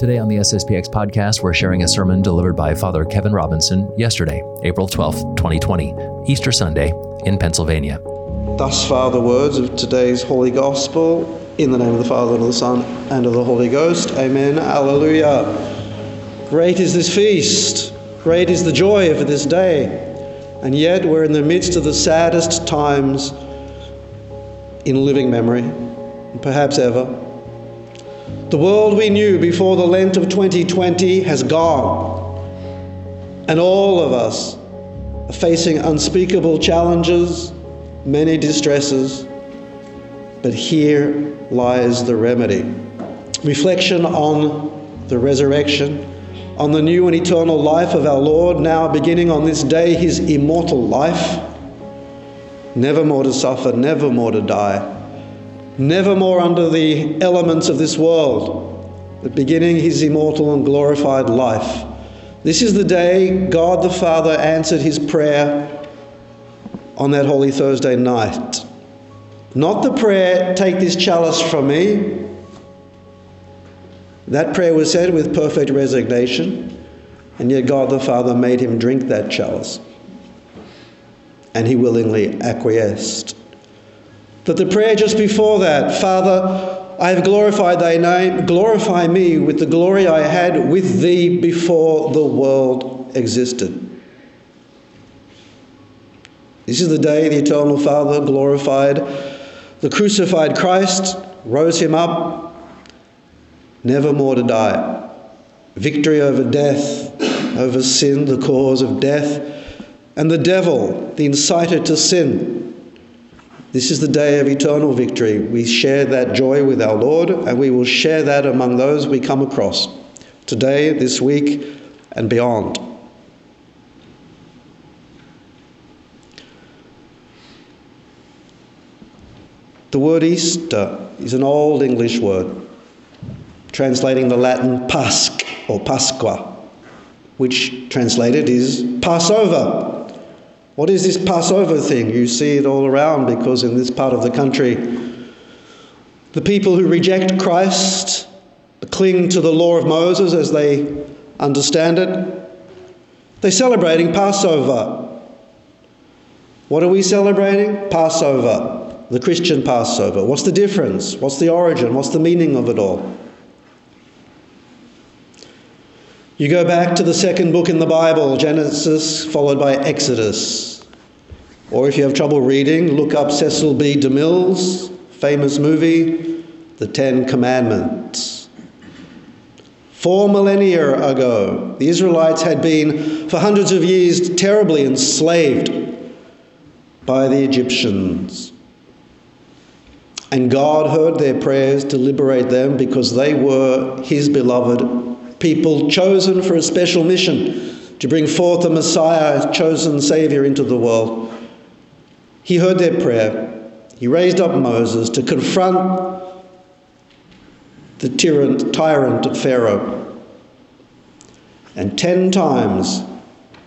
Today on the SSPX podcast, we're sharing a sermon delivered by Father Kevin Robinson yesterday, April 12th, 2020, Easter Sunday in Pennsylvania. Thus far, the words of today's Holy Gospel. In the name of the Father, and of the Son, and of the Holy Ghost. Amen. Alleluia. Great is this feast. Great is the joy of this day. And yet, we're in the midst of the saddest times in living memory, perhaps ever. The world we knew before the Lent of 2020 has gone. And all of us are facing unspeakable challenges, many distresses. But here lies the remedy. Reflection on the resurrection, on the new and eternal life of our Lord, now beginning on this day his immortal life. Never more to suffer, never more to die never more under the elements of this world, but beginning his immortal and glorified life. This is the day God the Father answered his prayer on that Holy Thursday night. Not the prayer, take this chalice from me. That prayer was said with perfect resignation, and yet God the Father made him drink that chalice. And he willingly acquiesced. But the prayer just before that, Father, I have glorified thy name, glorify me with the glory I had with thee before the world existed. This is the day the eternal Father glorified the crucified Christ, rose him up, never more to die. Victory over death, over sin, the cause of death, and the devil, the inciter to sin this is the day of eternal victory. We share that joy with our Lord, and we will share that among those we come across today, this week, and beyond. The word Easter is an old English word, translating the Latin Pasque or Pasqua, which translated is Passover. What is this Passover thing? You see it all around because in this part of the country, the people who reject Christ cling to the law of Moses as they understand it. They're celebrating Passover. What are we celebrating? Passover, the Christian Passover. What's the difference? What's the origin? What's the meaning of it all? You go back to the second book in the Bible, Genesis, followed by Exodus. Or if you have trouble reading, look up Cecil B. DeMille's famous movie, The Ten Commandments. Four millennia ago, the Israelites had been, for hundreds of years, terribly enslaved by the Egyptians. And God heard their prayers to liberate them because they were His beloved people chosen for a special mission to bring forth the Messiah, a chosen Savior, into the world. He heard their prayer. He raised up Moses to confront the tyrant, tyrant of Pharaoh. And ten times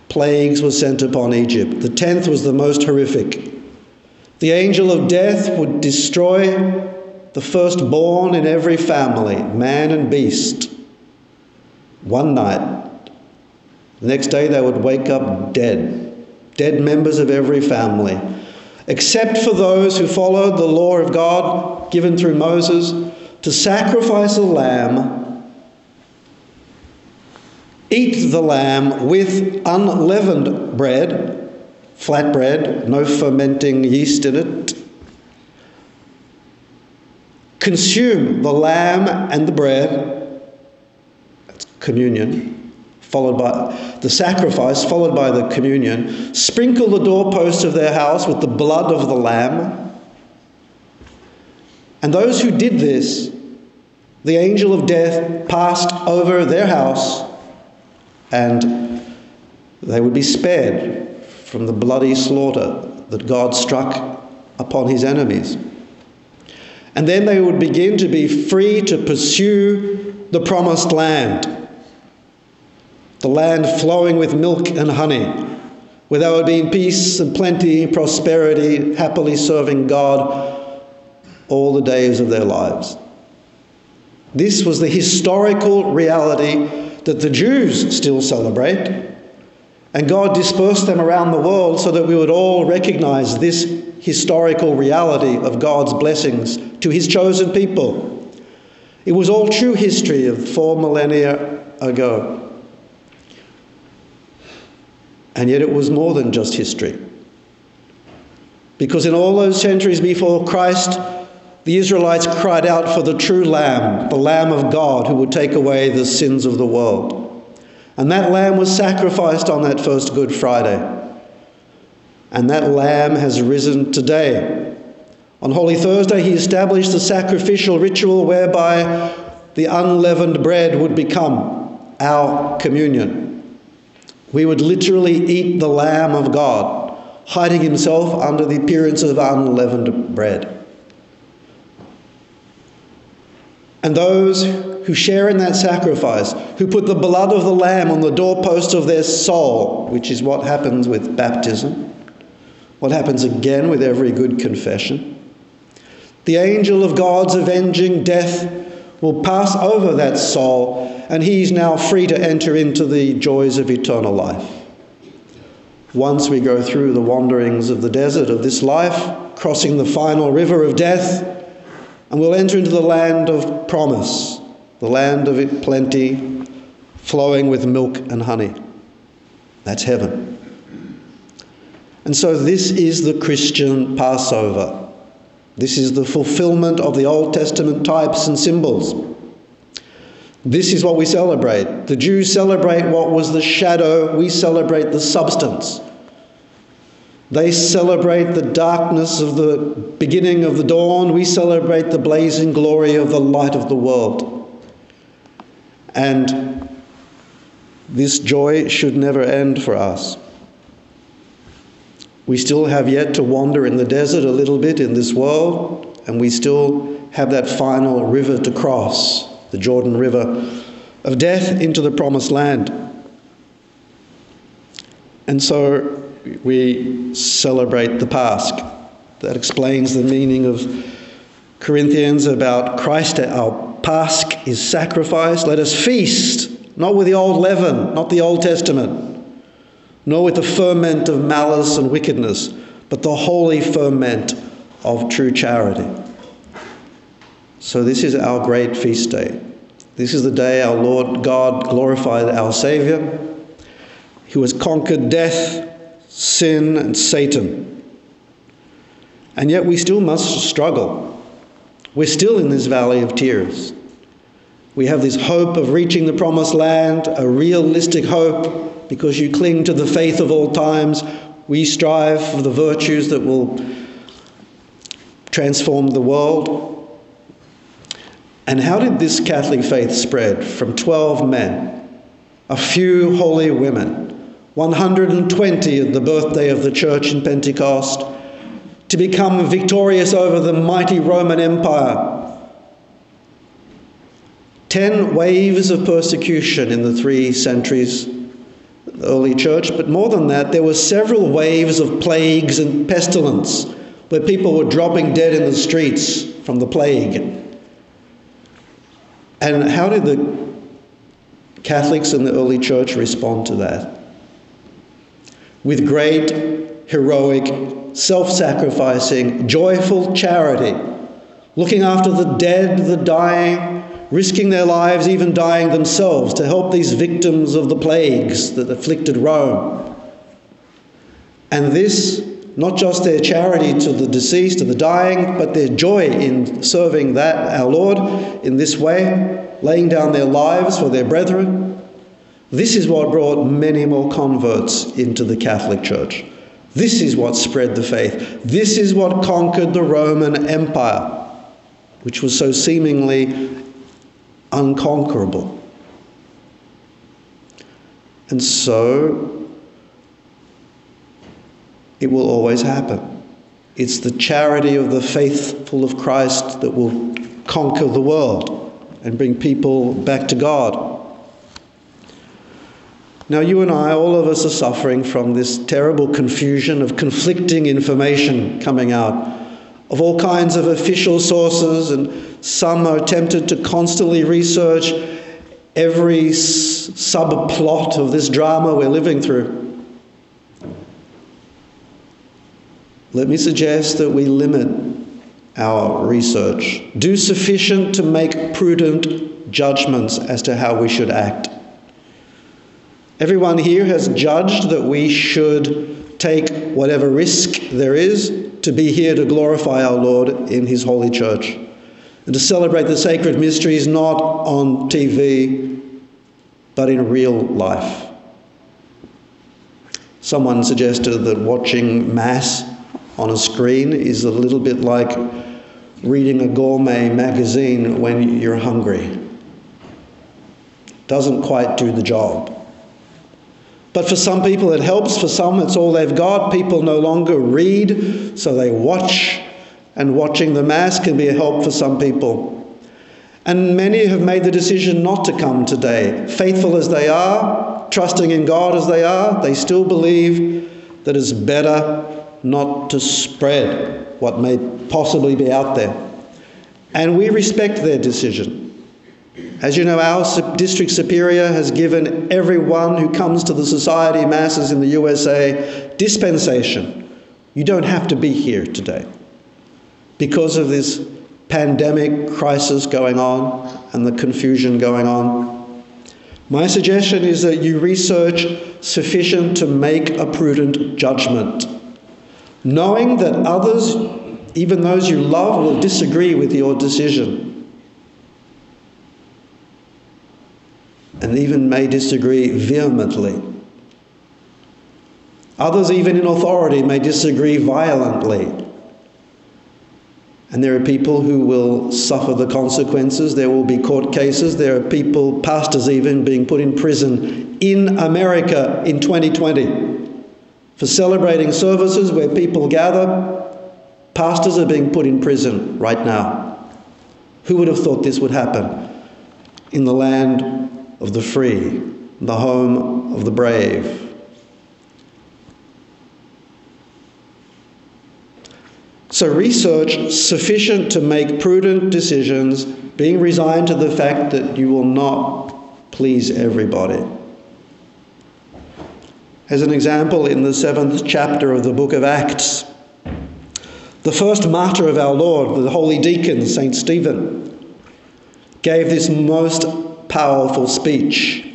plagues were sent upon Egypt. The tenth was the most horrific. The angel of death would destroy the firstborn in every family, man and beast one night. The next day they would wake up dead, dead members of every family, except for those who followed the law of God given through Moses to sacrifice a lamb, eat the lamb with unleavened bread, flat bread, no fermenting yeast in it, consume the lamb and the bread communion, followed by the sacrifice, followed by the communion, sprinkle the doorposts of their house with the blood of the Lamb. And those who did this, the angel of death passed over their house and they would be spared from the bloody slaughter that God struck upon his enemies. And then they would begin to be free to pursue the promised land the land flowing with milk and honey, where there would be peace and plenty, prosperity, happily serving God all the days of their lives. This was the historical reality that the Jews still celebrate. And God dispersed them around the world so that we would all recognize this historical reality of God's blessings to his chosen people. It was all true history of four millennia ago. And yet it was more than just history. Because in all those centuries before Christ, the Israelites cried out for the true Lamb, the Lamb of God who would take away the sins of the world. And that lamb was sacrificed on that first Good Friday. And that lamb has risen today. On Holy Thursday, he established the sacrificial ritual whereby the unleavened bread would become our communion. We would literally eat the Lamb of God, hiding himself under the appearance of unleavened bread. And those who share in that sacrifice, who put the blood of the Lamb on the doorpost of their soul, which is what happens with baptism, what happens again with every good confession. The angel of God's avenging death will pass over that soul, and he is now free to enter into the joys of eternal life. Once we go through the wanderings of the desert of this life, crossing the final river of death, and we'll enter into the land of promise, the land of plenty, flowing with milk and honey. That's heaven. And so, this is the Christian Passover. This is the fulfillment of the Old Testament types and symbols. This is what we celebrate. The Jews celebrate what was the shadow, we celebrate the substance. They celebrate the darkness of the beginning of the dawn. We celebrate the blazing glory of the light of the world. And this joy should never end for us. We still have yet to wander in the desert a little bit in this world, and we still have that final river to cross, the Jordan River of death into the promised land. And so we celebrate the Pasch. That explains the meaning of Corinthians about Christ. Our Pasch is sacrifice. Let us feast, not with the old leaven, not the Old Testament, nor with the ferment of malice and wickedness, but the holy ferment of true charity. So, this is our great feast day. This is the day our Lord God glorified our Saviour, who has conquered death sin, and Satan. And yet we still must struggle. We're still in this valley of tears. We have this hope of reaching the promised land, a realistic hope, because you cling to the faith of all times. We strive for the virtues that will transform the world. And how did this Catholic faith spread from 12 men, a few holy women? 120 at the birthday of the church in Pentecost, to become victorious over the mighty Roman Empire. Ten waves of persecution in the three centuries the early church, but more than that, there were several waves of plagues and pestilence where people were dropping dead in the streets from the plague. And how did the Catholics in the early church respond to that? with great, heroic, self sacrificing, joyful charity, looking after the dead, the dying, risking their lives, even dying themselves, to help these victims of the plagues that afflicted Rome. And this, not just their charity to the deceased, to the dying, but their joy in serving that, our Lord, in this way, laying down their lives for their brethren, this is what brought many more converts into the Catholic Church. This is what spread the faith. This is what conquered the Roman Empire, which was so seemingly unconquerable. And so it will always happen. It's the charity of the faithful of Christ that will conquer the world and bring people back to God. Now, you and I, all of us, are suffering from this terrible confusion of conflicting information coming out of all kinds of official sources, and some are tempted to constantly research every subplot of this drama we're living through. Let me suggest that we limit our research, do sufficient to make prudent judgments as to how we should act. Everyone here has judged that we should take whatever risk there is to be here to glorify our Lord in His holy church and to celebrate the sacred mysteries not on TV but in real life. Someone suggested that watching Mass on a screen is a little bit like reading a gourmet magazine when you're hungry. Doesn't quite do the job. But for some people it helps, for some it's all they've got. People no longer read, so they watch, and watching the Mass can be a help for some people. And many have made the decision not to come today. Faithful as they are, trusting in God as they are, they still believe that it's better not to spread what may possibly be out there. And we respect their decision. As you know, our district superior has given everyone who comes to the society masses in the USA dispensation. You don't have to be here today because of this pandemic crisis going on and the confusion going on. My suggestion is that you research sufficient to make a prudent judgment, knowing that others, even those you love, will disagree with your decision. And even may disagree vehemently. Others, even in authority, may disagree violently. And there are people who will suffer the consequences. There will be court cases. There are people, pastors even, being put in prison in America in 2020 for celebrating services where people gather. Pastors are being put in prison right now. Who would have thought this would happen in the land of the free, the home of the brave? So, research sufficient to make prudent decisions, being resigned to the fact that you will not please everybody. As an example, in the seventh chapter of the book of Acts, the first martyr of our Lord, the holy deacon, St. Stephen, gave this most powerful speech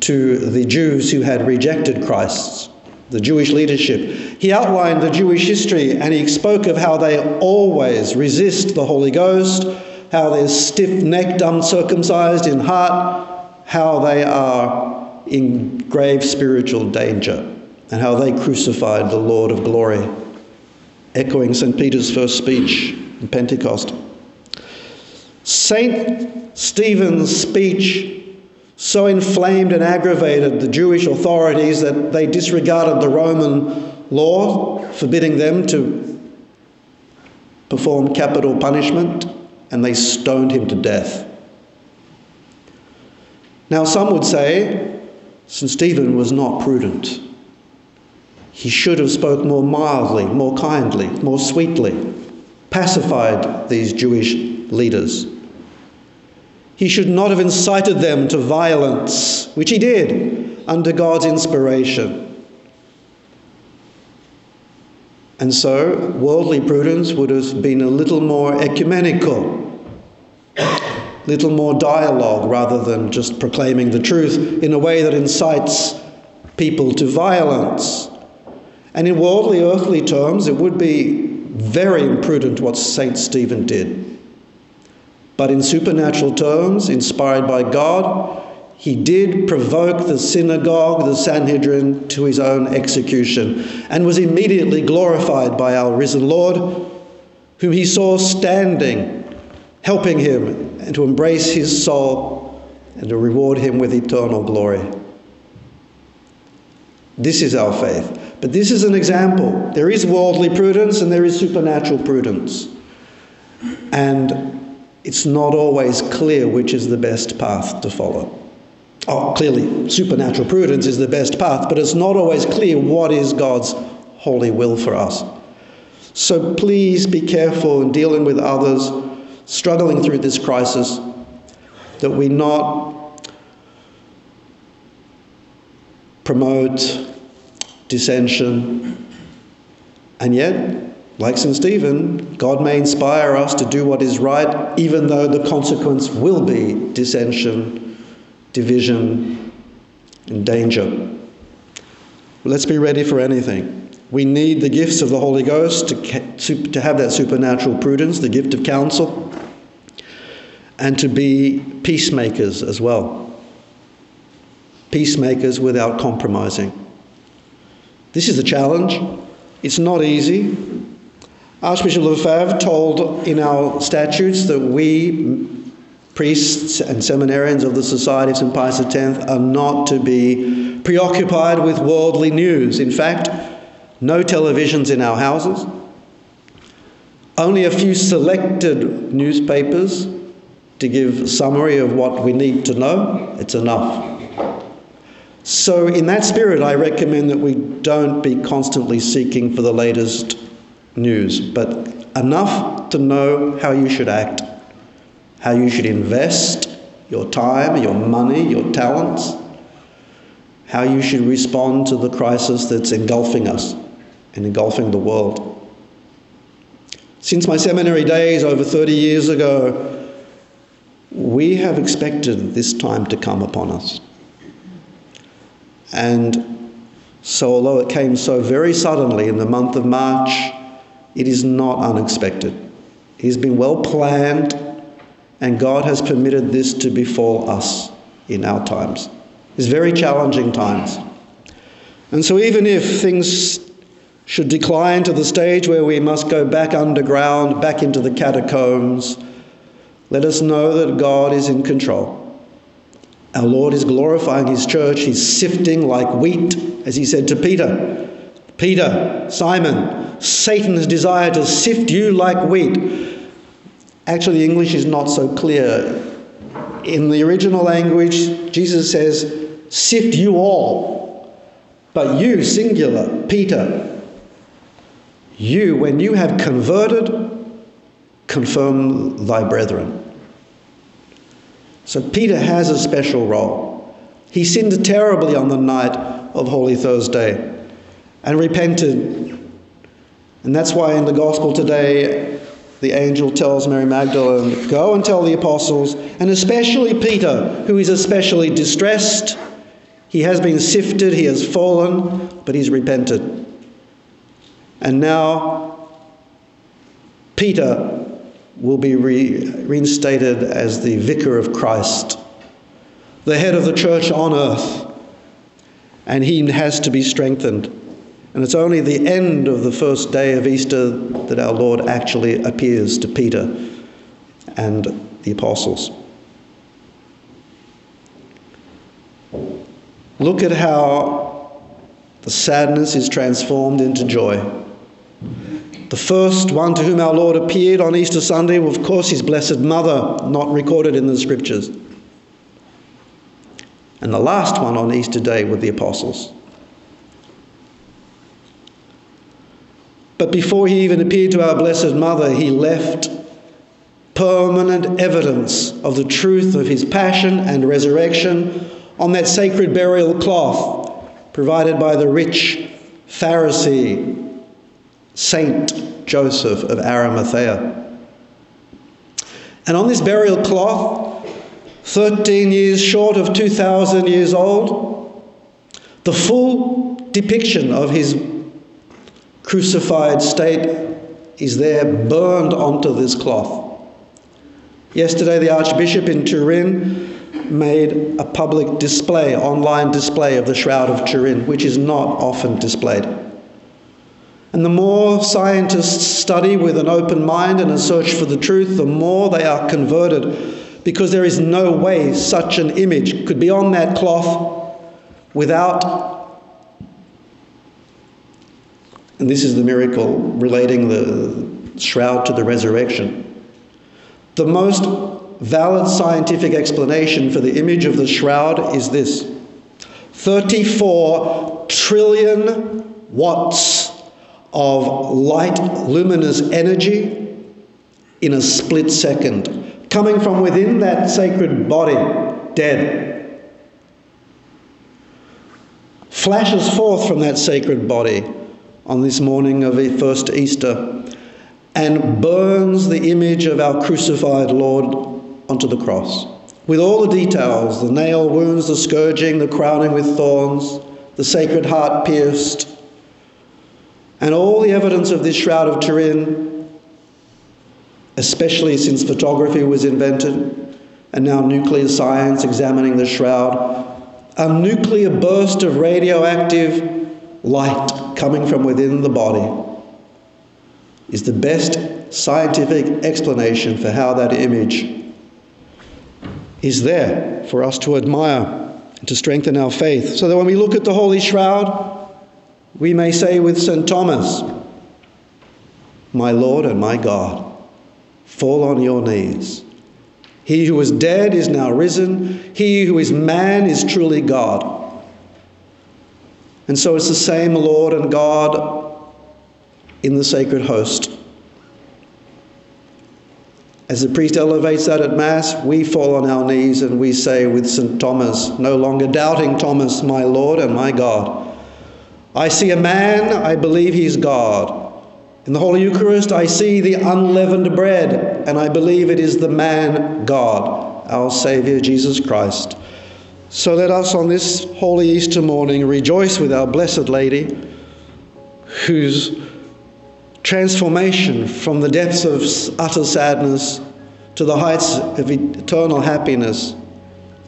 to the Jews who had rejected Christ the Jewish leadership. He outlined the Jewish history and he spoke of how they always resist the Holy Ghost, how they're stiff necked, uncircumcised in heart, how they are in grave spiritual danger, and how they crucified the Lord of glory, echoing St. Peter's first speech in Pentecost. St. Stephen's speech so inflamed and aggravated the Jewish authorities that they disregarded the Roman law forbidding them to perform capital punishment and they stoned him to death. Now, some would say St. Stephen was not prudent. He should have spoke more mildly, more kindly, more sweetly, pacified these Jewish leaders. He should not have incited them to violence, which he did under God's inspiration. And so, worldly prudence would have been a little more ecumenical, little more dialogue rather than just proclaiming the truth in a way that incites people to violence. And in worldly, earthly terms, it would be very imprudent what St. Stephen did. But in supernatural terms, inspired by God, he did provoke the synagogue, the Sanhedrin, to his own execution, and was immediately glorified by our risen Lord, whom he saw standing, helping him, and to embrace his soul and to reward him with eternal glory. This is our faith. But this is an example. There is worldly prudence and there is supernatural prudence. And it's not always clear which is the best path to follow. Oh, clearly, supernatural prudence is the best path, but it's not always clear what is God's holy will for us. So please be careful in dealing with others struggling through this crisis, that we not promote dissension, and yet, like St. Stephen, God may inspire us to do what is right, even though the consequence will be dissension, division, and danger. Let's be ready for anything. We need the gifts of the Holy Ghost to, to have that supernatural prudence, the gift of counsel, and to be peacemakers as well. Peacemakers without compromising. This is a challenge. It's not easy. Archbishop Lefebvre told in our statutes that we, priests and seminarians of the Society of St. Pius X, are not to be preoccupied with worldly news. In fact, no televisions in our houses, only a few selected newspapers to give summary of what we need to know. It's enough. So, in that spirit, I recommend that we don't be constantly seeking for the latest news, but enough to know how you should act, how you should invest your time, your money, your talents, how you should respond to the crisis that's engulfing us and engulfing the world. Since my seminary days over 30 years ago, we have expected this time to come upon us. And so, although it came so very suddenly in the month of March, it is not unexpected. Has been well planned, and God has permitted this to befall us in our times. It's very challenging times. And so, even if things should decline to the stage where we must go back underground, back into the catacombs, let us know that God is in control. Our Lord is glorifying His church. He's sifting like wheat, as He said to Peter. Peter, Simon, Satan has desired to sift you like wheat. Actually, the English is not so clear. In the original language, Jesus says, sift you all. But you, singular, Peter, you, when you have converted, confirm thy brethren. So Peter has a special role. He sinned terribly on the night of Holy Thursday and repented. And that's why in the gospel today, the angel tells Mary Magdalene, Go and tell the apostles, and especially Peter, who is especially distressed. He has been sifted, he has fallen, but he's repented. And now Peter will be re- reinstated as the vicar of Christ, the head of the church on earth, and he has to be strengthened. And it's only the end of the first day of Easter that our Lord actually appears to Peter and the apostles. Look at how the sadness is transformed into joy. The first one to whom our Lord appeared on Easter Sunday was, of course, his Blessed Mother, not recorded in the Scriptures. And the last one on Easter Day with the apostles. But before he even appeared to our Blessed Mother, he left permanent evidence of the truth of his passion and resurrection on that sacred burial cloth provided by the rich Pharisee Saint Joseph of Arimathea. And on this burial cloth, 13 years short of 2,000 years old, the full depiction of his crucified state is there burned onto this cloth. Yesterday, the Archbishop in Turin made a public display, online display of the Shroud of Turin, which is not often displayed. And the more scientists study with an open mind and a search for the truth, the more they are converted because there is no way such an image could be on that cloth without. And this is the miracle relating the shroud to the resurrection. The most valid scientific explanation for the image of the shroud is this 34 trillion watts of light, luminous energy in a split second, coming from within that sacred body, dead. Flashes forth from that sacred body on this morning of the first Easter and burns the image of our crucified Lord onto the cross. With all the details the nail wounds, the scourging, the crowning with thorns, the sacred heart pierced, and all the evidence of this Shroud of Turin, especially since photography was invented and now nuclear science examining the shroud, a nuclear burst of radioactive light coming from within the body is the best scientific explanation for how that image is there for us to admire and to strengthen our faith. So that when we look at the Holy Shroud, we may say with St. Thomas, My Lord and my God, fall on your knees. He who was dead is now risen. He who is man is truly God. And so it's the same Lord and God in the sacred host. As the priest elevates that at Mass, we fall on our knees and we say with St. Thomas, no longer doubting Thomas, my Lord and my God. I see a man, I believe he's God. In the Holy Eucharist, I see the unleavened bread, and I believe it is the man God, our Saviour Jesus Christ. So let us on this holy Easter morning rejoice with our Blessed Lady, whose transformation from the depths of utter sadness to the heights of eternal happiness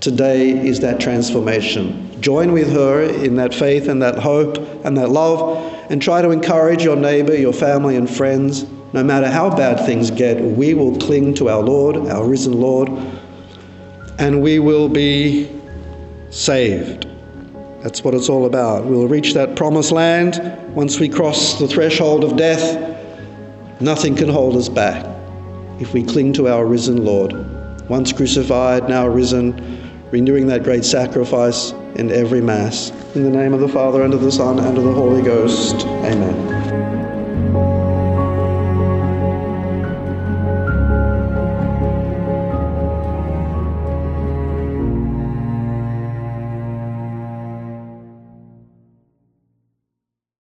today is that transformation. Join with her in that faith and that hope and that love and try to encourage your neighbor, your family, and friends. No matter how bad things get, we will cling to our Lord, our risen Lord, and we will be saved. That's what it's all about. We'll reach that promised land once we cross the threshold of death. Nothing can hold us back if we cling to our risen Lord, once crucified, now risen, renewing that great sacrifice in every Mass. In the name of the Father, and of the Son, and of the Holy Ghost. Amen.